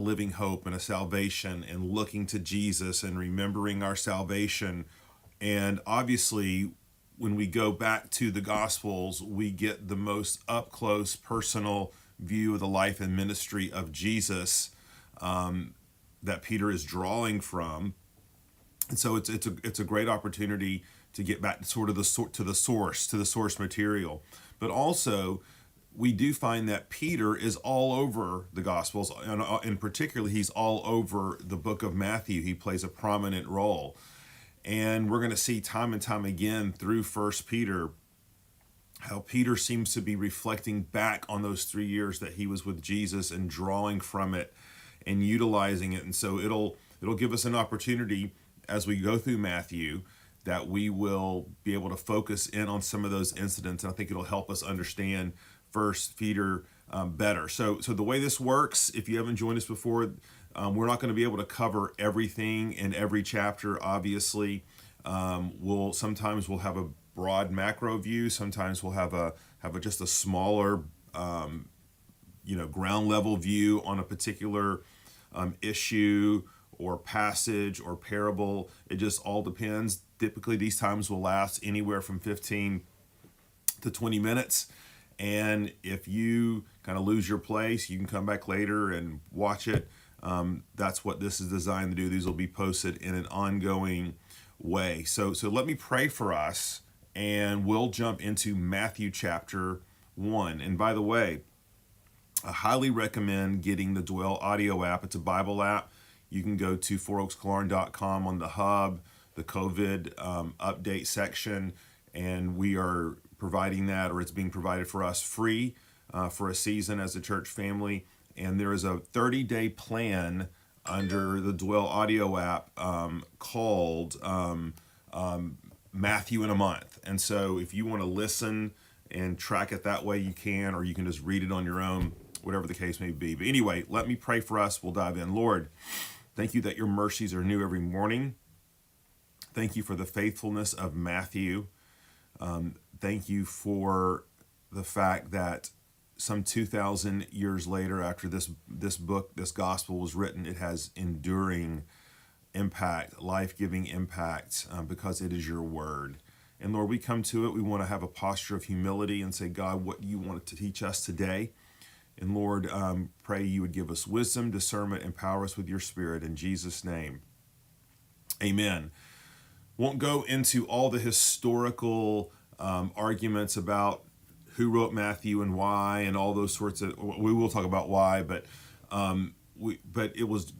living hope and a salvation and looking to Jesus and remembering our salvation. And obviously, when we go back to the Gospels, we get the most up close, personal view of the life and ministry of Jesus um, that Peter is drawing from. And so it's it's a it's a great opportunity to get back to sort of the sort to the source to the source material, but also we do find that Peter is all over the Gospels, and uh, in particular, he's all over the book of Matthew. He plays a prominent role, and we're going to see time and time again through First Peter how Peter seems to be reflecting back on those three years that he was with Jesus and drawing from it and utilizing it. And so it'll it'll give us an opportunity as we go through Matthew that we will be able to focus in on some of those incidents. And I think it'll help us understand First Peter um, better. So, so the way this works, if you haven't joined us before, um, we're not going to be able to cover everything in every chapter. Obviously, um, we'll sometimes we'll have a broad macro view. Sometimes we'll have a have a, just a smaller, um, you know, ground level view on a particular um, issue or passage or parable. It just all depends. Typically, these times will last anywhere from 15 to 20 minutes. And if you kind of lose your place, you can come back later and watch it. Um, that's what this is designed to do. These will be posted in an ongoing way. So, so let me pray for us, and we'll jump into Matthew chapter one. And by the way, I highly recommend getting the Dwell audio app. It's a Bible app. You can go to fouroakskillarn.com on the hub, the COVID um, update section, and we are providing that, or it's being provided for us free uh, for a season as a church family. And there is a 30 day plan under the Dwell Audio app um, called um, um, Matthew in a Month. And so if you want to listen and track it that way, you can, or you can just read it on your own, whatever the case may be. But anyway, let me pray for us. We'll dive in. Lord, thank you that your mercies are new every morning. Thank you for the faithfulness of Matthew. Um, thank you for the fact that some 2000 years later after this this book this gospel was written it has enduring impact life-giving impact um, because it is your word. And lord we come to it we want to have a posture of humility and say god what do you want to teach us today. And lord um, pray you would give us wisdom discernment empower us with your spirit in jesus name. Amen. Won't go into all the historical um, arguments about who wrote Matthew and why, and all those sorts of. We will talk about why, but um, we but it was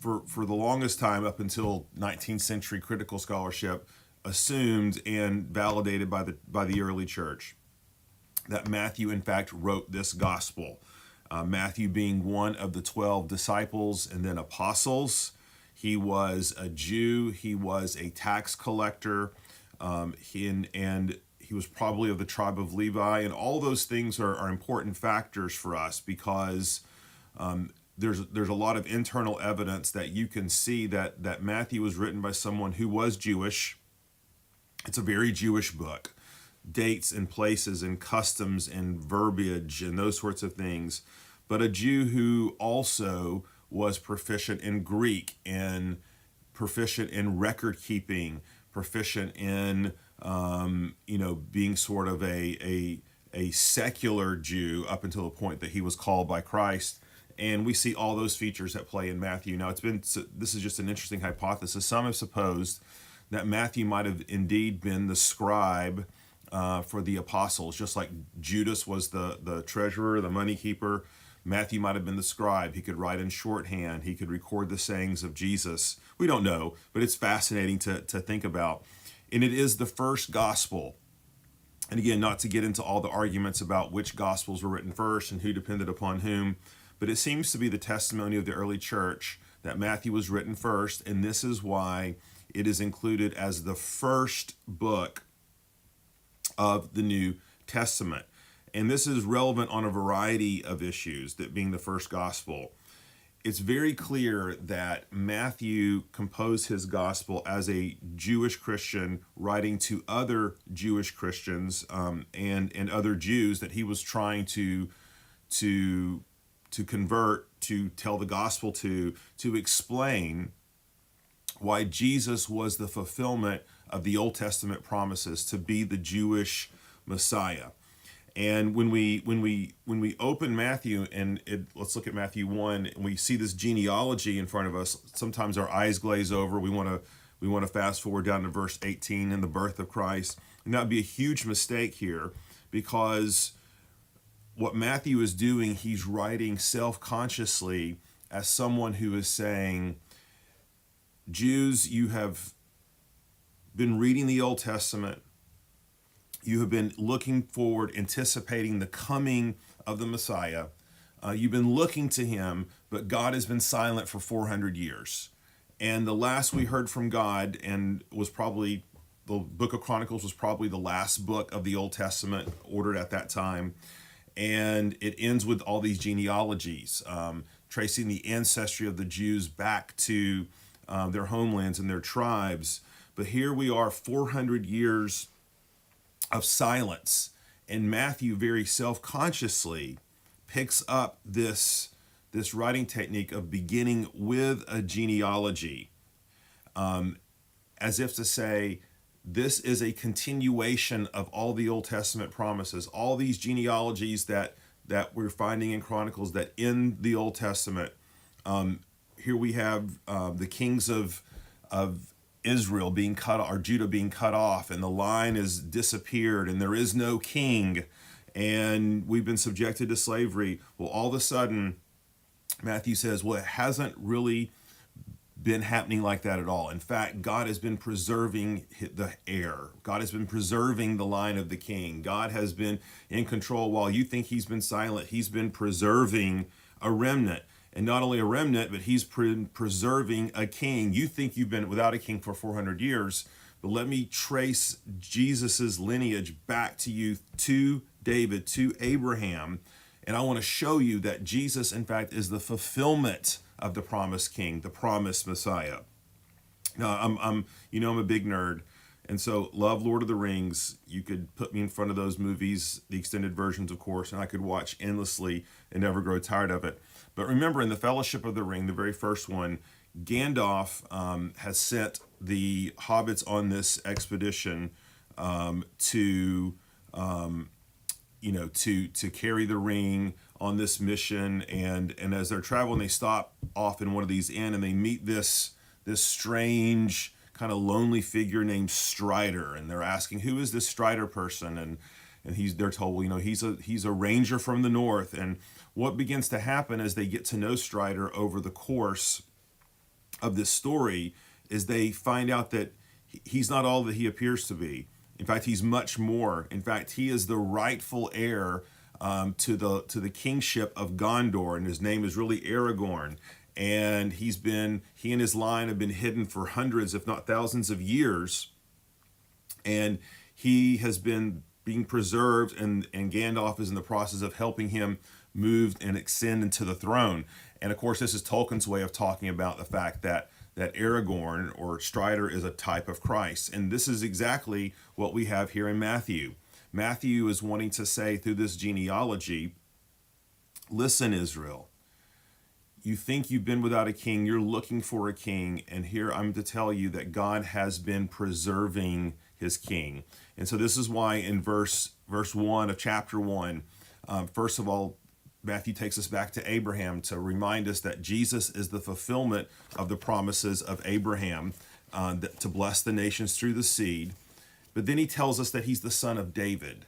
for for the longest time up until 19th century critical scholarship assumed and validated by the by the early church that Matthew in fact wrote this gospel. Uh, Matthew being one of the 12 disciples and then apostles. He was a Jew, he was a tax collector, um, he, and, and he was probably of the tribe of Levi, and all those things are, are important factors for us because um, there's there's a lot of internal evidence that you can see that that Matthew was written by someone who was Jewish. It's a very Jewish book, dates and places and customs and verbiage and those sorts of things, but a Jew who also was proficient in Greek and proficient in record keeping proficient in um, you know being sort of a, a a secular Jew up until the point that he was called by Christ. And we see all those features at play in Matthew. Now, it's been this is just an interesting hypothesis. Some have supposed that Matthew might have indeed been the scribe uh, for the apostles, just like Judas was the the treasurer, the money keeper. Matthew might have been the scribe. He could write in shorthand. He could record the sayings of Jesus. We don't know, but it's fascinating to, to think about. And it is the first gospel. And again, not to get into all the arguments about which gospels were written first and who depended upon whom, but it seems to be the testimony of the early church that Matthew was written first, and this is why it is included as the first book of the New Testament. And this is relevant on a variety of issues, that being the first gospel. It's very clear that Matthew composed his gospel as a Jewish Christian writing to other Jewish Christians um, and and other Jews that he was trying to to to convert to tell the gospel to to explain why Jesus was the fulfillment of the Old Testament promises to be the Jewish Messiah. And when we when we when we open Matthew and it, let's look at Matthew one, and we see this genealogy in front of us. Sometimes our eyes glaze over. We want to we want to fast forward down to verse 18 and the birth of Christ, and that would be a huge mistake here because what Matthew is doing, he's writing self consciously as someone who is saying, Jews, you have been reading the Old Testament, you have been looking forward, anticipating the coming of the Messiah. Uh, you've been looking to him, but God has been silent for 400 years. And the last we heard from God, and was probably the book of Chronicles, was probably the last book of the Old Testament ordered at that time. And it ends with all these genealogies, um, tracing the ancestry of the Jews back to uh, their homelands and their tribes. But here we are, 400 years of silence. And Matthew very self-consciously picks up this, this writing technique of beginning with a genealogy, um, as if to say, this is a continuation of all the Old Testament promises, all these genealogies that that we're finding in Chronicles that in the Old Testament. Um, here we have uh, the kings of of Israel being cut or Judah being cut off, and the line has disappeared, and there is no king, and we've been subjected to slavery. Well, all of a sudden, Matthew says, well, it hasn't really been happening like that at all. In fact, God has been preserving the heir. God has been preserving the line of the king. God has been in control while you think he's been silent. He's been preserving a remnant and not only a remnant, but he's pre- preserving a king. You think you've been without a king for 400 years, but let me trace Jesus's lineage back to you, to David, to Abraham, and I want to show you that Jesus, in fact, is the fulfillment of the promised king, the promised Messiah. Now, I'm, I'm, you know, I'm a big nerd. And so, love Lord of the Rings. You could put me in front of those movies, the extended versions, of course, and I could watch endlessly and never grow tired of it. But remember, in the Fellowship of the Ring, the very first one, Gandalf um, has sent the hobbits on this expedition um, to, um, you know, to to carry the ring on this mission. And and as they're traveling, they stop off in one of these inns and they meet this this strange kind of lonely figure named Strider, and they're asking who is this Strider person, and and he's they're told well, you know he's a he's a ranger from the north and what begins to happen as they get to know Strider over the course of this story is they find out that he's not all that he appears to be. In fact, he's much more. In fact, he is the rightful heir um, to the to the kingship of Gondor, and his name is really Aragorn. And he's been he and his line have been hidden for hundreds, if not thousands, of years. And he has been being preserved, and and Gandalf is in the process of helping him moved and ascend into the throne. And of course, this is Tolkien's way of talking about the fact that that Aragorn or Strider is a type of Christ. And this is exactly what we have here in Matthew. Matthew is wanting to say through this genealogy listen, Israel, you think you've been without a king, you're looking for a king, and here I'm to tell you that God has been preserving his king. And so this is why in verse verse 1 of chapter 1, um, first of all, Matthew takes us back to Abraham to remind us that Jesus is the fulfillment of the promises of Abraham uh, to bless the nations through the seed. But then he tells us that he's the son of David,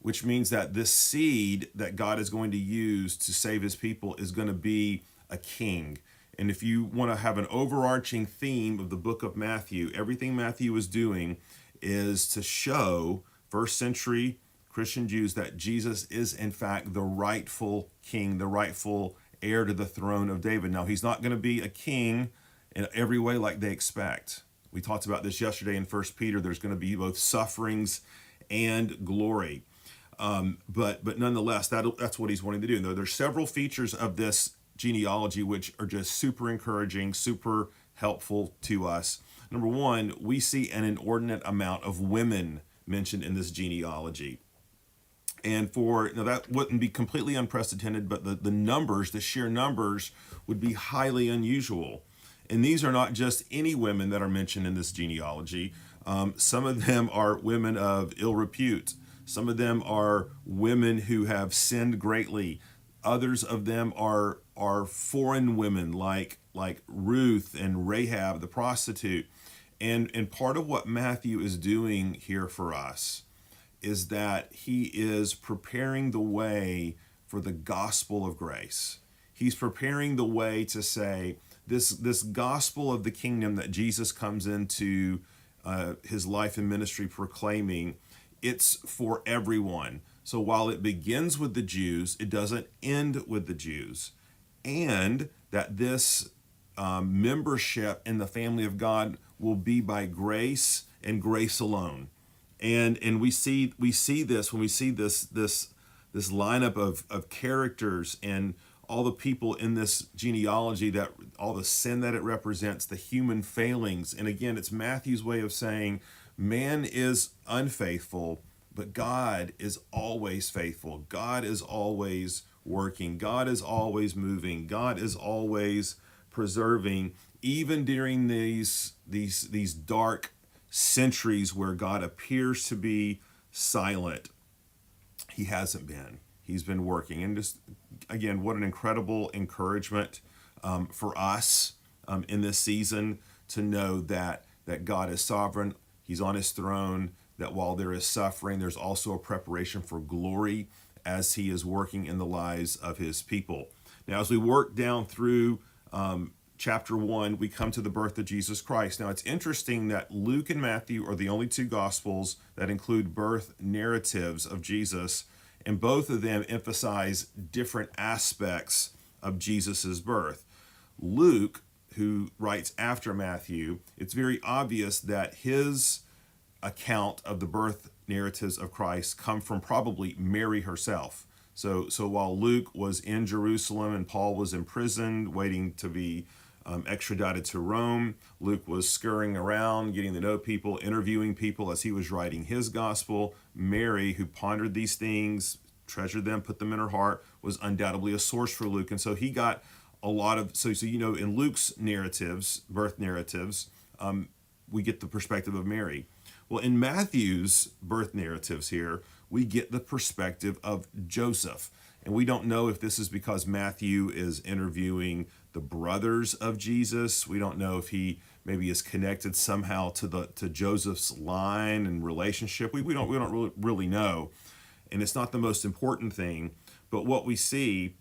which means that this seed that God is going to use to save his people is going to be a king. And if you want to have an overarching theme of the book of Matthew, everything Matthew is doing is to show first century Christian Jews that Jesus is, in fact, the rightful king, the rightful heir to the throne of David. Now, he's not going to be a king in every way like they expect. We talked about this yesterday in First Peter. There's going to be both sufferings and glory. Um, but but nonetheless, that, that's what he's wanting to do. Now, there's several features of this genealogy which are just super encouraging, super helpful to us. Number one, we see an inordinate amount of women mentioned in this genealogy. And for now that wouldn't be completely unprecedented but the, the numbers the sheer numbers would be highly unusual. And these are not just any women that are mentioned in this genealogy. Um, some of them are women of ill repute. Some of them are women who have sinned greatly. Others of them are are foreign women like like ruth and rahab the prostitute and and part of what matthew is doing here for us is that he is preparing the way for the gospel of grace. He's preparing the way to say this this gospel of the kingdom that Jesus comes into uh, his life and ministry proclaiming. It's for everyone. So while it begins with the Jews, it doesn't end with the Jews, and that this um, membership in the family of God will be by grace and grace alone. And and we see we see this when we see this this this lineup of of characters and all the people in this genealogy that all the sin that it represents the human failings. And again it's matthew's way of saying man is unfaithful but god is always faithful. God is always working. God is always moving. God is always preserving. Even during these these these dark centuries where God appears to be silent, he hasn't been. He's been working. And just, again, what an incredible encouragement um, for us um, in this season to know that, that God is sovereign, He's on His throne, that while there is suffering, there's also a preparation for glory as He is working in the lives of His people. Now, as we work down through um, chapter 1, we come to the birth of Jesus Christ. Now, it's interesting that Luke and Matthew are the only two gospels that include birth narratives of Jesus, and both of them emphasize different aspects of Jesus' birth. Luke, who writes after Matthew, it's very obvious that his account of the birth narratives of Christ come from probably Mary herself. So, so while Luke was in Jerusalem and Paul was imprisoned, waiting to be um, extradited to Rome. Luke was scurrying around, getting to know people, interviewing people as he was writing his gospel. Mary, who pondered these things, treasured them, put them in her heart, was undoubtedly a source for Luke. And so he got a lot of, so, so you know, in Luke's narratives, birth narratives, um, we get the perspective of Mary. Well, in Matthew's birth narratives here, we get the perspective of Joseph. And we don't know if this is because Matthew is interviewing the brothers of Jesus. We don't know if he maybe is connected somehow to the to Joseph's line and relationship. We, we don't we don't really, really know. And it's not the most important thing, but what we see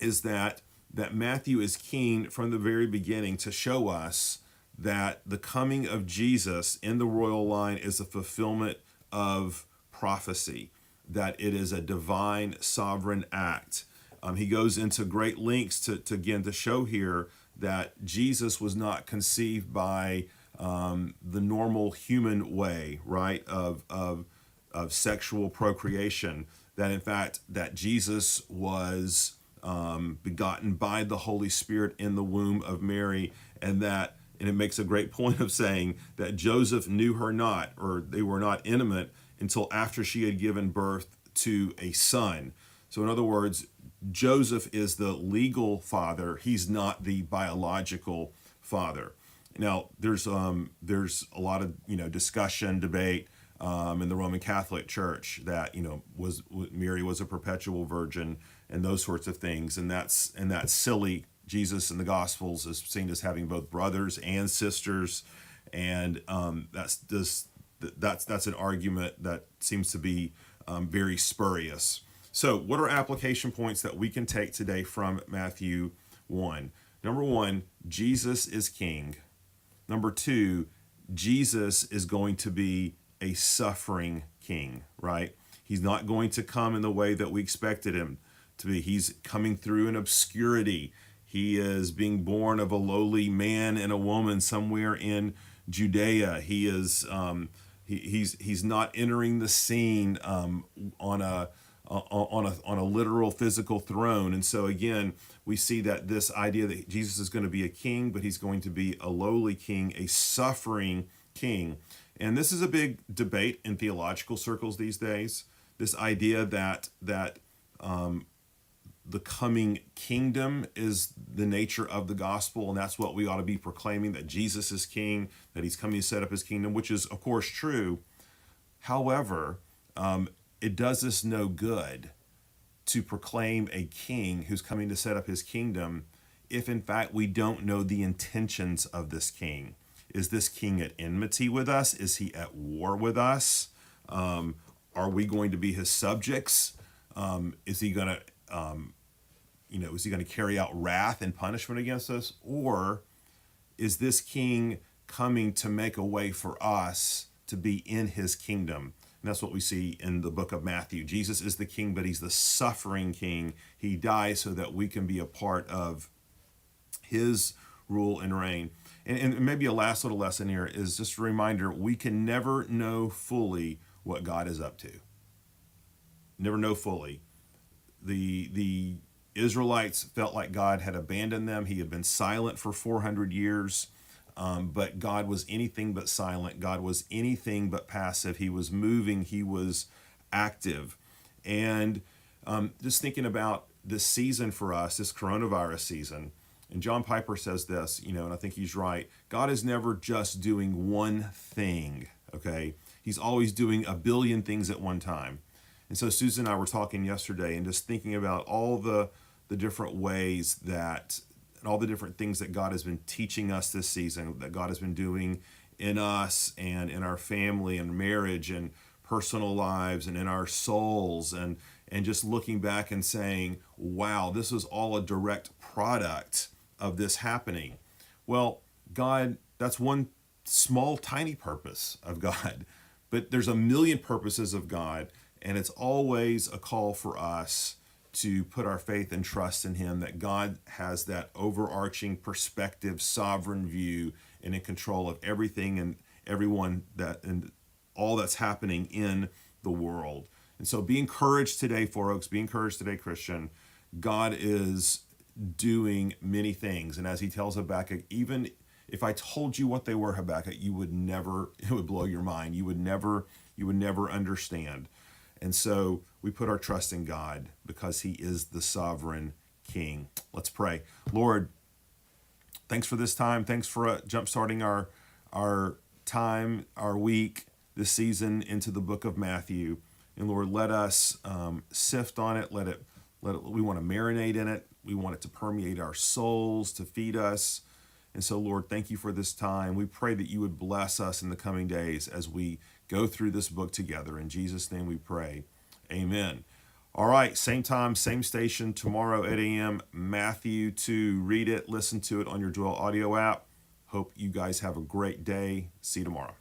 is that that Matthew is keen from the very beginning to show us that the coming of Jesus in the royal line is a fulfillment of prophecy, that it is a divine sovereign act um, he goes into great lengths to, to again to show here that Jesus was not conceived by um, the normal human way, right, of, of, of sexual procreation. That in fact, that Jesus was um, begotten by the Holy Spirit in the womb of Mary, and that, and it makes a great point of saying that Joseph knew her not, or they were not intimate until after she had given birth to a son. So, in other words, Joseph is the legal father, he's not the biological father. Now, there's um, there's a lot of you know discussion, debate um, in the Roman Catholic Church that you know was Mary was a perpetual virgin and those sorts of things, and that's and that's silly. Jesus in the Gospels is seen as having both brothers and sisters, and um, that's this that's that's an argument that seems to be um, very spurious. So, what are application points that we can take today from Matthew 1? Number one, Jesus is king. Number two, Jesus is going to be a suffering king, right? He's not going to come in the way that we expected him to be. He's coming through in obscurity. He is being born of a lowly man and a woman somewhere in Judea. He is um, he, he's he's not entering the scene um, on a on a on a literal physical throne. And so again, we see that this idea that Jesus is going to be a king, but he's going to be a lowly king, a suffering king. And this is a big debate in theological circles these days this idea that that um, the coming kingdom is the nature of the gospel, and that's what we ought to be proclaiming that Jesus is king, that he's coming to set up his kingdom, which is, of course, true. However, um, it does us no good to proclaim a king who's coming to set up his kingdom if, in fact, we don't know the intentions of this king. Is this king at enmity with us? Is he at war with us? Um, are we going to be his subjects? Um, is he going to um, you know, is he going to carry out wrath and punishment against us? Or is this king coming to make a way for us to be in his kingdom? And that's what we see in the book of Matthew. Jesus is the king, but he's the suffering king. He dies so that we can be a part of his rule and reign. And, and maybe a last little lesson here is just a reminder we can never know fully what God is up to. Never know fully. The, the Israelites felt like God had abandoned them. He had been silent for 400 years, um, but God was anything but silent. God was anything but passive. He was moving, He was active. And um, just thinking about this season for us, this coronavirus season, and John Piper says this, you know, and I think he's right. God is never just doing one thing, okay? He's always doing a billion things at one time. And so Susan and I were talking yesterday and just thinking about all the the different ways that and all the different things that God has been teaching us this season, that God has been doing in us and in our family and marriage and personal lives and in our souls and and just looking back and saying, wow, this was all a direct product of this happening. Well, God, that's one small, tiny purpose of God, but there's a million purposes of God, and it's always a call for us to put our faith and trust in Him, that God has that overarching perspective, sovereign view, and in control of everything and everyone that and all that's happening in the world. And so be encouraged today, Four Oaks, be encouraged today, Christian. God is doing many things. And as he tells Habakkuk, even if I told you what they were, Habakkuk, you would never, it would blow your mind. You would never, you would never understand. And so we put our trust in God because He is the sovereign King. Let's pray. Lord, thanks for this time. Thanks for uh, jump starting our our time, our week, this season into the book of Matthew. And Lord, let us um, sift on it. Let it. Let it. We want to marinate in it. We want it to permeate our souls, to feed us. And so, Lord, thank you for this time. We pray that you would bless us in the coming days as we go through this book together. In Jesus' name we pray. Amen. All right, same time, same station, tomorrow, 8 a.m. Matthew 2. Read it, listen to it on your Dwell Audio app. Hope you guys have a great day. See you tomorrow.